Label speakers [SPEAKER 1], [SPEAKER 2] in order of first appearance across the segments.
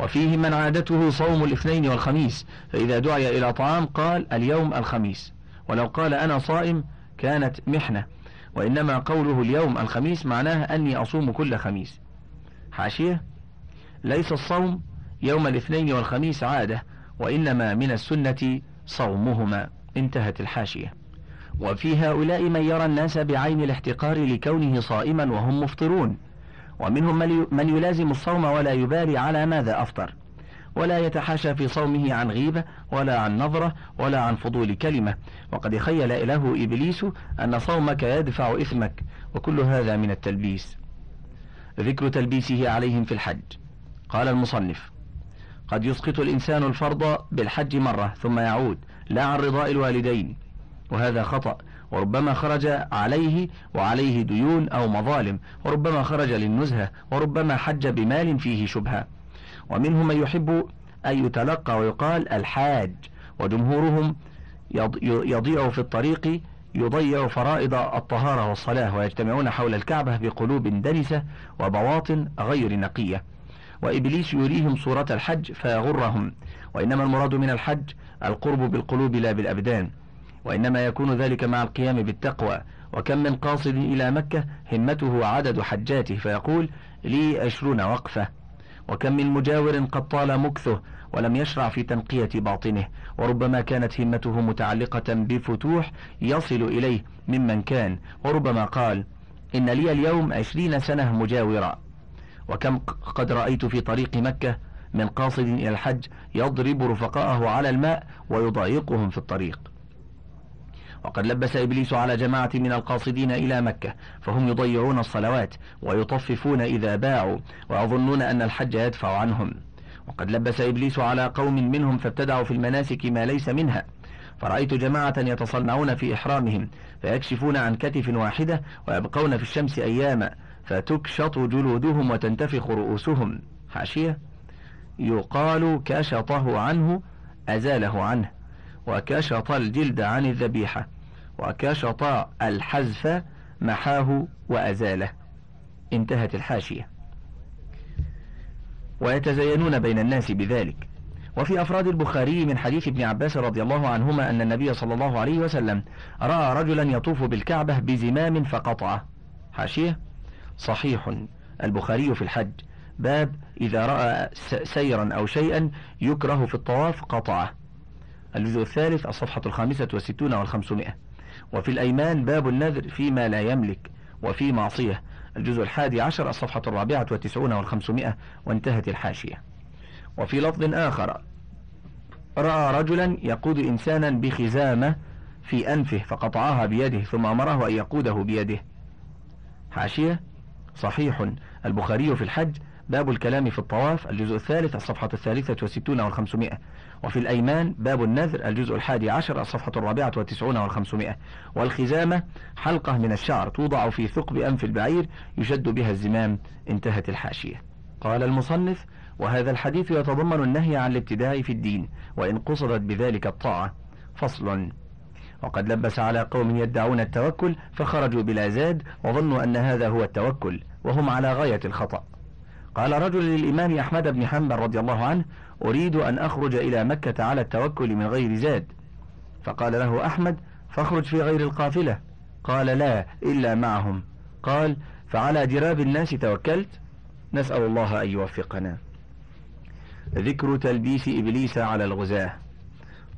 [SPEAKER 1] وفيه من عادته صوم الاثنين والخميس فإذا دعي إلى طعام قال اليوم الخميس. ولو قال أنا صائم كانت محنة. وإنما قوله اليوم الخميس معناه أني أصوم كل خميس. حاشية؟ ليس الصوم يوم الاثنين والخميس عادة وإنما من السنة صومهما. انتهت الحاشية. وفي هؤلاء من يرى الناس بعين الاحتقار لكونه صائما وهم مفطرون. ومنهم من يلازم الصوم ولا يبالي على ماذا أفطر. ولا يتحاشى في صومه عن غيبة ولا عن نظرة ولا عن فضول كلمة. وقد خيل له إبليس أن صومك يدفع إثمك وكل هذا من التلبيس. ذكر تلبيسه عليهم في الحج. قال المصنف قد يسقط الإنسان الفرض بالحج مرة ثم يعود لا عن رضاء الوالدين. وهذا خطأ وربما خرج عليه وعليه ديون أو مظالم وربما خرج للنزهة وربما حج بمال فيه شبهة. ومنهم من يحب أن يتلقى ويقال الحاج وجمهورهم يضيع في الطريق يضيع فرائض الطهارة والصلاة ويجتمعون حول الكعبة بقلوب دنسة وبواطن غير نقية. وإبليس يريهم صورة الحج فيغرهم. وإنما المراد من الحج القرب بالقلوب لا بالأبدان. وإنما يكون ذلك مع القيام بالتقوى. وكم من قاصد إلى مكة همته عدد حجاته فيقول لي عشرون وقفة. وكم من مجاور قد طال مكثه ولم يشرع في تنقية باطنه. وربما كانت همته متعلقة بفتوح يصل إليه ممن كان. وربما قال إن لي اليوم عشرين سنة مجاورا وكم قد رأيت في طريق مكة من قاصد إلى الحج يضرب رفقاءه على الماء ويضايقهم في الطريق. وقد لبس إبليس على جماعة من القاصدين إلى مكة فهم يضيعون الصلوات ويطففون إذا باعوا ويظنون أن الحج يدفع عنهم. وقد لبس إبليس على قوم منهم فابتدعوا في المناسك ما ليس منها. فرأيت جماعة يتصنعون في إحرامهم فيكشفون عن كتف واحدة ويبقون في الشمس أياما فتكشط جلودهم وتنتفخ رؤوسهم. حاشية يقال كشطه عنه أزاله عنه. وكشط الجلد عن الذبيحة وكشط الحذف محاه وأزاله. انتهت الحاشية. ويتزينون بين الناس بذلك. وفي أفراد البخاري من حديث ابن عباس رضي الله عنهما أن النبي صلى الله عليه وسلم رأى رجلا يطوف بالكعبة بزمام فقطعه. حاشية؟ صحيح. البخاري في الحج. باب إذا رأى سيرا أو شيئا يكره في الطواف قطعه. الجزء الثالث الصفحة الخامسة والستون والخمسمائة. وفي الأيمان باب النذر فيما لا يملك وفي معصية. الجزء الحادي عشر الصفحة الرابعة والتسعون والخمسمائة وانتهت الحاشية. وفي لفظ آخر رأى رجلا يقود إنسانا بخزامة في أنفه فقطعها بيده ثم أمره أن يقوده بيده. حاشية؟ صحيح. البخاري في الحج باب الكلام في الطواف. الجزء الثالث الصفحة الثالثة والستون والخمسمائة. وفي الأيمان باب النذر الجزء الحادي عشر الصفحة الرابعة والتسعون والخمسمائة. والخزامة حلقة من الشعر توضع في ثقب أنف البعير يشد بها الزمام انتهت الحاشية. قال المصنف وهذا الحديث يتضمن النهي عن الابتداء في الدين وإن قصدت بذلك الطاعة. فصل. وقد لبس على قوم يدعون التوكل فخرجوا بلا زاد وظنوا أن هذا هو التوكل وهم على غاية الخطأ. قال رجل للإمام أحمد بن حنبل رضي الله عنه أريد أن أخرج إلى مكة على التوكل من غير زاد. فقال له أحمد فاخرج في غير القافلة. قال لا إلا معهم. قال فعلى جراب الناس توكلت. نسأل الله أن يوفقنا. ذكر تلبيس إبليس على الغزاة.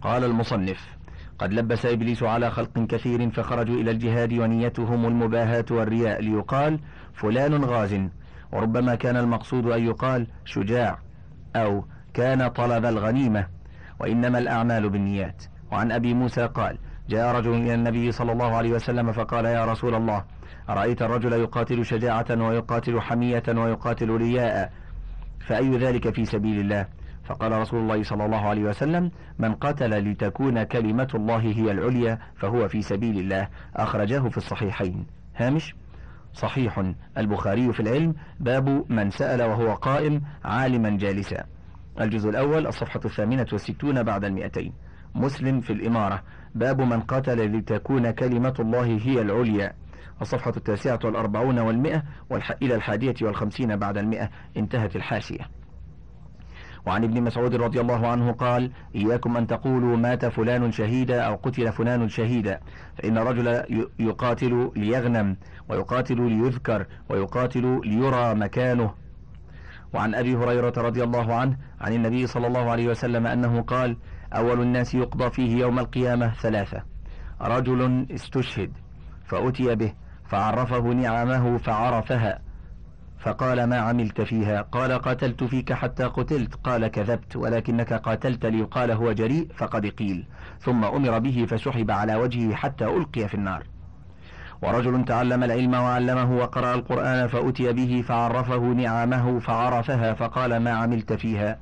[SPEAKER 1] قال المصنف قد لبس إبليس على خلق كثير فخرجوا إلى الجهاد ونيتهم المباهاة والرياء ليقال فلان غاز. وربما كان المقصود أن يقال شجاع أو كان طلب الغنيمة وإنما الأعمال بالنيات. وعن أبي موسى قال جاء رجل إلى النبي صلى الله عليه وسلم فقال يا رسول الله أرأيت الرجل يقاتل شجاعة ويقاتل حمية ويقاتل رياء؟ فأي ذلك في سبيل الله؟ فقال رسول الله صلى الله عليه وسلم من قتل لتكون كلمة الله هي العليا فهو في سبيل الله. أخرجاه في الصحيحين. هامش؟ صحيح. البخاري في العلم باب من سأل وهو قائم عالما جالسا. الجزء الأول الصفحة الثامنة والستون بعد المئتين. مسلم في الإمارة. باب من قتل لتكون كلمة الله هي العليا. الصفحة التاسعة والأربعون والمئة والح... إلى الحادية والخمسين بعد المئة. انتهت الحاشية. وعن ابن مسعود رضي الله عنه قال إياكم أن تقولوا مات فلان شهيدا أو قتل فلان شهيدا. فإن الرجل يقاتل ليغنم ويقاتل ليذكر ويقاتل ليرى مكانه. وعن أبي هريرة رضي الله عنه عن النبي صلى الله عليه وسلم أنه قال أول الناس يقضى فيه يوم القيامة ثلاثة. رجل استشهد فأتي به فعرفه نعمه فعرفها فقال ما عملت فيها؟ قال قاتلت فيك حتى قتلت. قال كذبت ولكنك قاتلت ليقال هو جريء فقد قيل. ثم أمر به فسحب على وجهه حتى ألقي في النار. ورجل تعلم العلم وعلمه وقرأ القرآن فأتي به فعرفه نعمه فعرفها فقال ما عملت فيها؟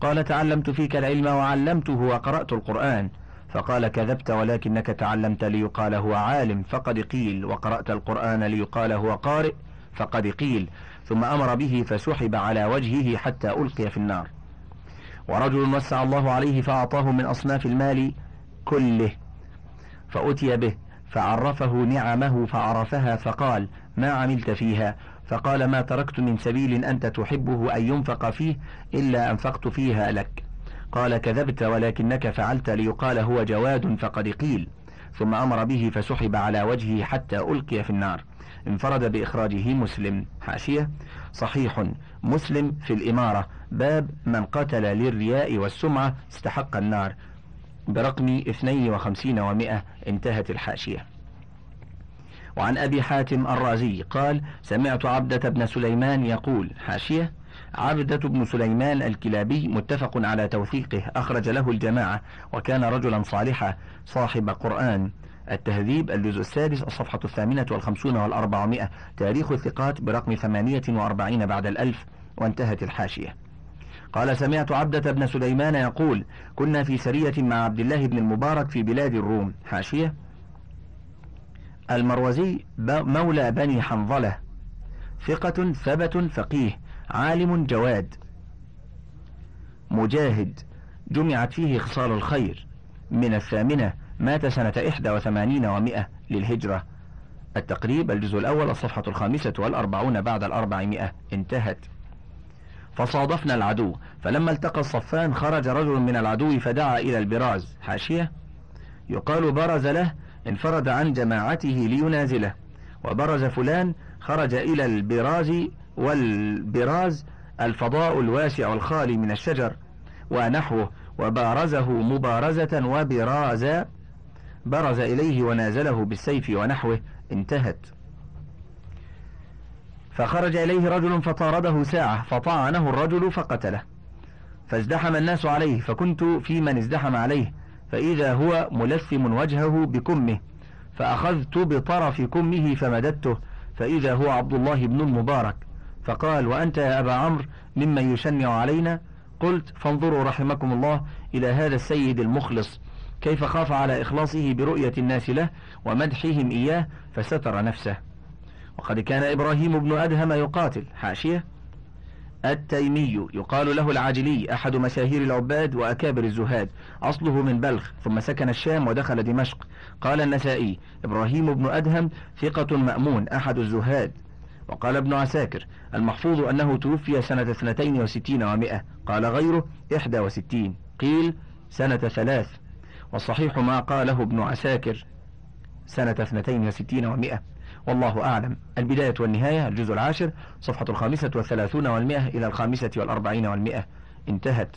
[SPEAKER 1] قال تعلمت فيك العلم وعلمته وقرأت القرآن. فقال كذبت ولكنك تعلمت ليقال هو عالم فقد قيل. وقرأت القرآن ليقال هو قارئ فقد قيل. ثم أمر به فسحب على وجهه حتى ألقي في النار. ورجل وسع الله عليه فأعطاه من أصناف المال كله فأتي به. فعرفه نعمه فعرفها فقال ما عملت فيها؟ فقال ما تركت من سبيل أنت تحبه أن ينفق فيه إلا أنفقت فيها لك. قال كذبت ولكنك فعلت ليقال هو جواد فقد قيل. ثم أمر به فسحب على وجهه حتى ألقي في النار. انفرد بإخراجه مسلم. حاشية. صحيح. مسلم في الإمارة. باب من قتل للرياء والسمعة استحق النار. برقم 52 ومئة انتهت الحاشية. وعن أبي حاتم الرازي قال سمعت عبدة بن سليمان يقول حاشية عبدة بن سليمان الكلابي متفق على توثيقه أخرج له الجماعة وكان رجلا صالحا صاحب قرآن. التهذيب الجزء السادس الصفحة الثامنة والخمسون والأربعمائة تاريخ الثقات برقم ثمانية وأربعين بعد الألف وانتهت الحاشية. قال سمعت عبدة بن سليمان يقول كنا في سرية مع عبد الله بن المبارك في بلاد الروم. حاشية. المروزي مولى بني حنظلة. ثقة ثبت فقيه. عالم جواد. مجاهد. جمعت فيه خصال الخير. من الثامنة مات سنة إحدى وثمانين ومائة للهجرة. التقريب الجزء الأول الصفحة الخامسة والأربعون بعد الأربعمائة. انتهت. فصادفنا العدو. فلما التقى الصفان خرج رجل من العدو فدعا إلى البراز. حاشية. يقال برز له انفرد عن جماعته لينازله. وبرز فلان خرج إلى البراز والبراز الفضاء الواسع الخالي من الشجر. ونحوه. وبارزه مبارزة وبرازا برز إليه ونازله بالسيف ونحوه. انتهت. فخرج إليه رجل فطارده ساعة فطعنه الرجل فقتله. فازدحم الناس عليه فكنت في من ازدحم عليه فإذا هو ملثم وجهه بكمه فأخذت بطرف كمه فمددته فإذا هو عبد الله بن المبارك. فقال وأنت يا أبا عمرو ممن يشنع علينا؟ قلت فانظروا رحمكم الله إلى هذا السيد المخلص كيف خاف على إخلاصه برؤية الناس له ومدحهم إياه فستر نفسه. وقد كان إبراهيم بن أدهم يقاتل حاشية؟ التيمي يقال له العاجلي أحد مشاهير العباد وأكابر الزهاد. أصله من بلخ ثم سكن الشام ودخل دمشق. قال النسائي إبراهيم بن أدهم ثقة مأمون أحد الزهاد. وقال ابن عساكر المحفوظ أنه توفي سنة اثنتين وستين ومائة. قال غيره إحدى وستين. قيل سنة ثلاث. والصحيح ما قاله ابن عساكر سنة اثنتين وستين ومائة. والله أعلم. البداية والنهاية الجزء العاشر صفحة الخامسة والثلاثون والمئة إلى الخامسة والأربعين والمئة. انتهت.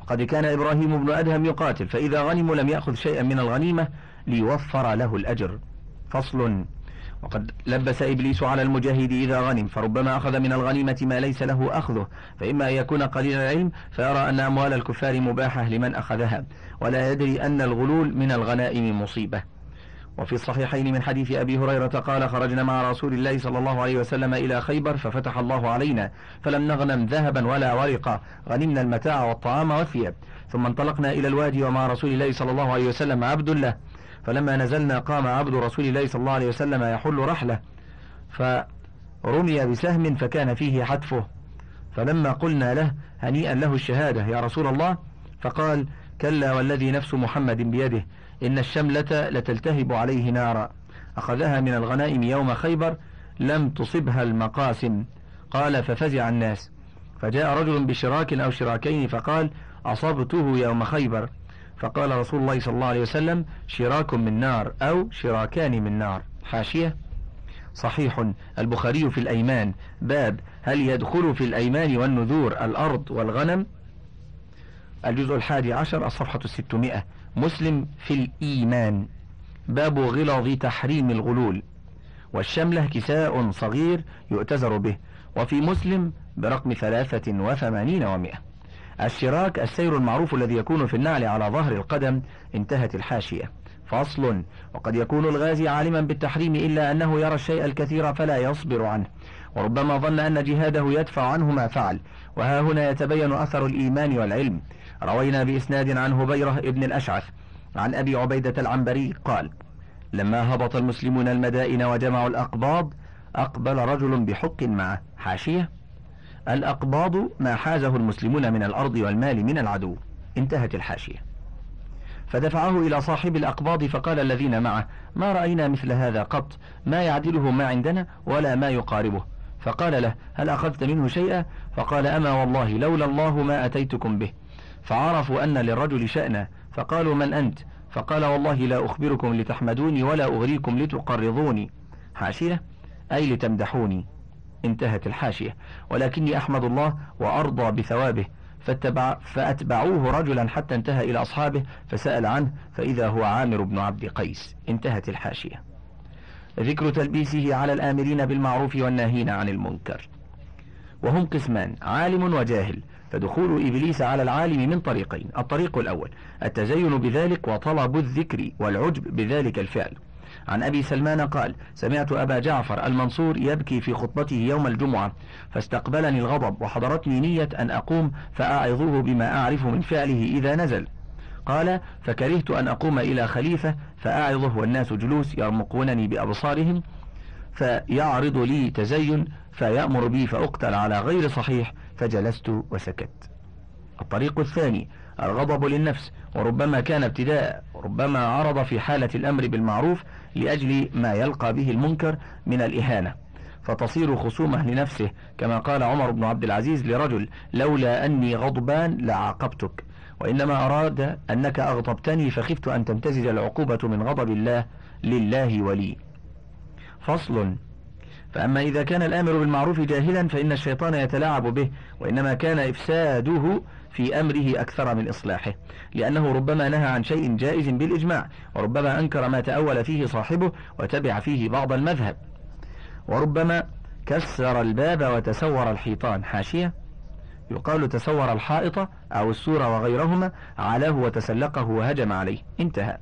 [SPEAKER 1] وقد كان إبراهيم بن أدهم يقاتل فإذا غنم لم يأخذ شيئا من الغنيمة ليوفر له الأجر. فصل. وقد لبس إبليس على المجاهد إذا غنم فربما أخذ من الغنيمة ما ليس له أخذه. فإما أن يكون قليل العلم فيرى أن أموال الكفار مباحة لمن أخذها. ولا يدري أن الغلول من الغنائم مصيبة. وفي الصحيحين من حديث أبي هريرة قال خرجنا مع رسول الله صلى الله عليه وسلم إلى خيبر ففتح الله علينا فلم نغنم ذهبا ولا ورقا غنمنا المتاع والطعام والثياب. ثم انطلقنا إلى الوادي ومع رسول الله صلى الله عليه وسلم عبد له. فلما نزلنا قام عبد رسول الله صلى الله عليه وسلم يحل رحله. فرمي بسهم فكان فيه حتفه. فلما قلنا له هنيئا له الشهادة يا رسول الله. فقال كلا والذي نفس محمد بيده. إن الشملة لتلتهب عليه نارا. أخذها من الغنائم يوم خيبر لم تصبها المقاسم. قال ففزع الناس. فجاء رجل بشراك أو شراكين فقال أصبته يوم خيبر. فقال رسول الله صلى الله عليه وسلم شراك من نار أو شراكان من نار. حاشية. صحيح. البخاري في الأيمان. باب هل يدخل في الأيمان والنذور الأرض والغنم؟ الجزء الحادي عشر الصفحة الستمائة مسلم في الإيمان. باب غلظ تحريم الغلول. والشملة كساء صغير يؤتزر به. وفي مسلم برقم ثلاثة وثمانين ومائة الشراك السير المعروف الذي يكون في النعل على ظهر القدم انتهت الحاشية. فصل. وقد يكون الغازي عالما بالتحريم إلا أنه يرى الشيء الكثير فلا يصبر عنه. وربما ظن أن جهاده يدفع عنه ما فعل. وها هنا يتبين أثر الإيمان والعلم. روينا بإسناد عن هبيرة ابن الأشعث عن أبي عبيدة العنبري قال لما هبط المسلمون المدائن وجمعوا الأقباض أقبل رجل بحق معه حاشية الأقباض ما حازه المسلمون من الأرض والمال من العدو انتهت الحاشية. فدفعه إلى صاحب الأقباض فقال الذين معه ما رأينا مثل هذا قط ما يعدله ما عندنا ولا ما يقاربه. فقال له هل أخذت منه شيئا؟ فقال أما والله لولا الله ما أتيتكم به. فعرفوا أن للرجل شأنا فقالوا من أنت؟ فقال والله لا أخبركم لتحمدوني ولا أغريكم لتقرضوني. حاشية؟ أي لتمدحوني. انتهت الحاشية. ولكني أحمد الله وأرضى بثوابه فاتبع فأتبعوه رجلا حتى انتهى إلى أصحابه فسأل عنه فإذا هو عامر بن عبد قيس. انتهت الحاشية. ذكر تلبيسه على الآمرين بالمعروف والناهين عن المنكر. وهم قسمان عالم وجاهل فدخول إبليس على العالم من طريقين. الطريق الأول التزين بذلك وطلب الذكر والعجب بذلك الفعل. عن أبي سلمان قال سمعت أبا جعفر المنصور يبكي في خطبته يوم الجمعة فاستقبلني الغضب وحضرتني نية أن أقوم فأعظه بما أعرف من فعله إذا نزل. قال فكرهت أن أقوم إلى خليفة فأعظه والناس جلوس يرمقونني بأبصارهم فيعرض لي تزين فيأمر بي فأقتل على غير صحيح فجلست وسكت. الطريق الثاني الغضب للنفس وربما كان ابتداء وربما عرض في حالة الأمر بالمعروف لأجل ما يلقى به المنكر من الإهانة. فتصير خصومة لنفسه كما قال عمر بن عبد العزيز لرجل لولا أني غضبان لعاقبتك. وإنما أراد أنك أغضبتني فخفت أن تمتزج العقوبة من غضب الله لله ولي. فصل فأما إذا كان الآمر بالمعروف جاهلا فإن الشيطان يتلاعب به وإنما كان إفساده في أمره أكثر من إصلاحه لأنه ربما نهى عن شيء جائز بالإجماع وربما أنكر ما تأول فيه صاحبه وتبع فيه بعض المذهب. وربما كسر الباب وتسور الحيطان. حاشية؟ يقال تسور الحائط أو السور وغيرهما علاه وتسلقه وهجم عليه. انتهى.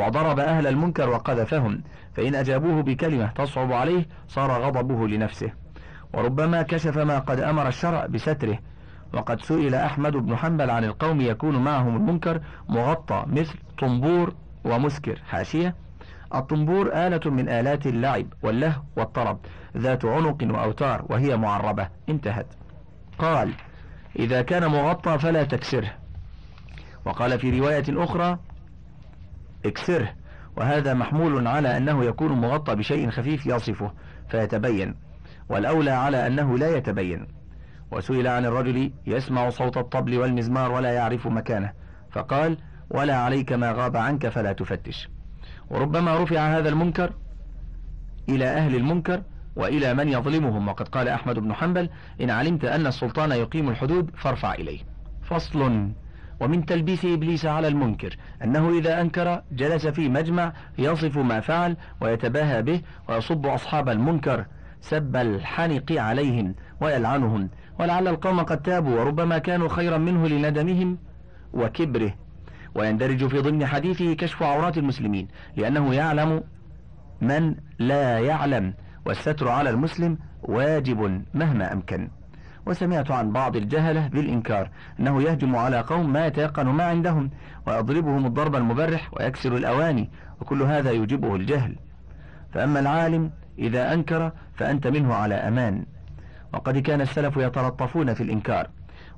[SPEAKER 1] وضرب أهل المنكر وقذفهم فإن أجابوه بكلمة تصعب عليه صار غضبه لنفسه. وربما كشف ما قد أمر الشرع بستره. وقد سئل أحمد بن حنبل عن القوم يكون معهم المنكر مغطى مثل طنبور ومسكر. حاشية الطنبور آلة من آلات اللعب واللهو والطرب ذات عنق وأوتار وهي معربة. انتهت. قال إذا كان مغطى فلا تكسره. وقال في رواية أخرى اكسره وهذا محمول على أنه يكون مغطى بشيء خفيف يصفه فيتبين. والأولى على أنه لا يتبين. وسئل عن الرجل يسمع صوت الطبل والمزمار ولا يعرف مكانه. فقال ولا عليك ما غاب عنك فلا تفتش. وربما رفع هذا المنكر إلى أهل المنكر وإلى من يظلمهم. وقد قال أحمد بن حنبل إن علمت أن السلطان يقيم الحدود فارفع إليه. فصل. ومن تلبيس إبليس على المنكر أنه إذا أنكر جلس في مجمع يصف ما فعل ويتباهى به ويصب أصحاب المنكر سب الحنق عليهم ويلعنهم. ولعل القوم قد تابوا وربما كانوا خيرا منه لندمهم وكبره. ويندرج في ضمن حديثه كشف عورات المسلمين لأنه يعلم من لا يعلم والستر على المسلم واجب مهما أمكن. وسمعت عن بعض الجهلة بالإنكار أنه يهجم على قوم ما يتيقن ما عندهم ويضربهم الضرب المبرح ويكسر الأواني وكل هذا يوجبه الجهل. فأما العالم إذا أنكر فأنت منه على أمان. وقد كان السلف يتلطفون في الإنكار.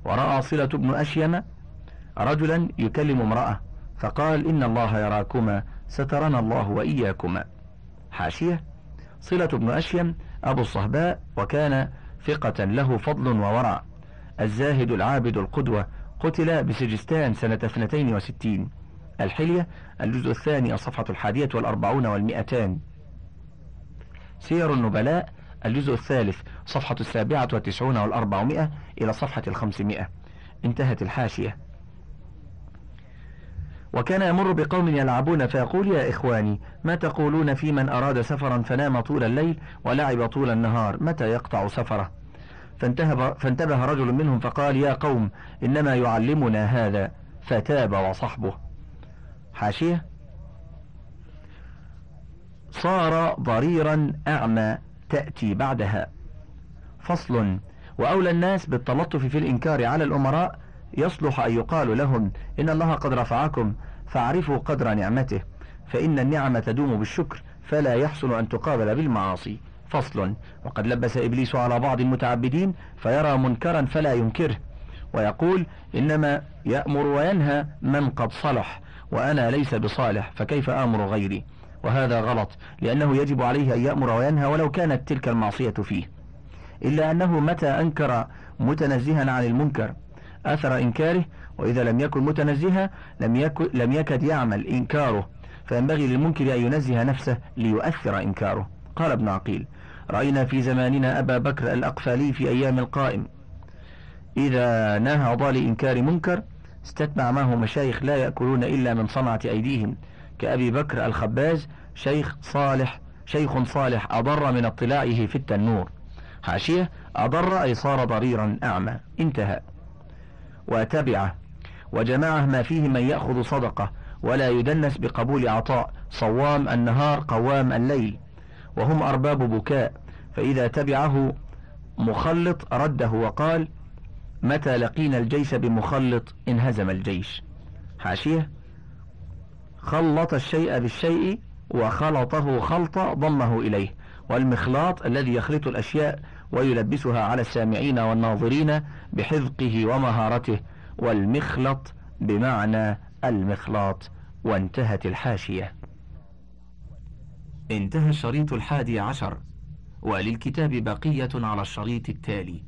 [SPEAKER 1] ورأى صلة بن أشيم رجلا يكلم امرأة فقال إن الله يراكما سترنا الله وإياكما. حاشية. صلة بن أشيم أبو الصهباء وكان ثقة له فضل وورع. الزاهد العابد القدوة قتل بسجستان سنة 62 الحلية الجزء الثاني الصفحة الحادية والأربعون والمئتان. سير النبلاء الجزء الثالث صفحة السابعة والتسعون والأربعمائة إلى صفحة الخمسمائة. انتهت الحاشية. وكان يمر بقوم يلعبون فيقول يا إخواني ما تقولون في من أراد سفرا فنام طول الليل ولعب طول النهار متى يقطع سفره؟ فانتبه رجل منهم فقال يا قوم إنما يعلمنا هذا فتاب وصحبه. حاشية. صار ضريرا أعمى تأتي بعدها. فصل. وأولى الناس بالتلطف في الإنكار على الأمراء يصلح أن يقال لهم إن الله قد رفعكم فاعرفوا قدر نعمته فإن النعمة تدوم بالشكر فلا يحسن أن تقابل بالمعاصي. فصل. وقد لبس إبليس على بعض المتعبدين فيرى منكرا فلا ينكره ويقول إنما يأمر وينهى من قد صلح وأنا ليس بصالح فكيف آمر غيري؟ وهذا غلط لأنه يجب عليه أن يأمر وينهى ولو كانت تلك المعصية فيه. إلا أنه متى أنكر متنزها عن المنكر؟ أثر إنكاره وإذا لم يكن متنزها لم, يكن لم يكد يعمل إنكاره. فينبغي للمنكر أن ينزه نفسه ليؤثر إنكاره. قال ابن عقيل رأينا في زماننا أبا بكر الأقفالي في أيام القائم. إذا نهض لإنكار منكر استتبع معه مشايخ لا يأكلون إلا من صنعة أيديهم كأبي بكر الخباز شيخ صالح شيخ صالح أضر من اطلاعه في التنور. حاشية أضر أي صار ضريرا أعمى. انتهى. وتبعه وجماعه ما فيه من يأخذ صدقة ولا يدنس بقبول عطاء صوام النهار قوام الليل وهم أرباب بكاء. فإذا تبعه مخلط رده وقال متى لقينا الجيش بمخلط؟ انهزم الجيش. حاشية خلط الشيء بالشيء وخلطه خلطة ضمه إليه. والمخلاط الذي يخلط الأشياء ويلبسها على السامعين والناظرين بحذقه ومهارته والمخلط بمعنى المخلاط وانتهت الحاشية. انتهى الشريط الحادي عشر وللكتاب بقية على الشريط التالي.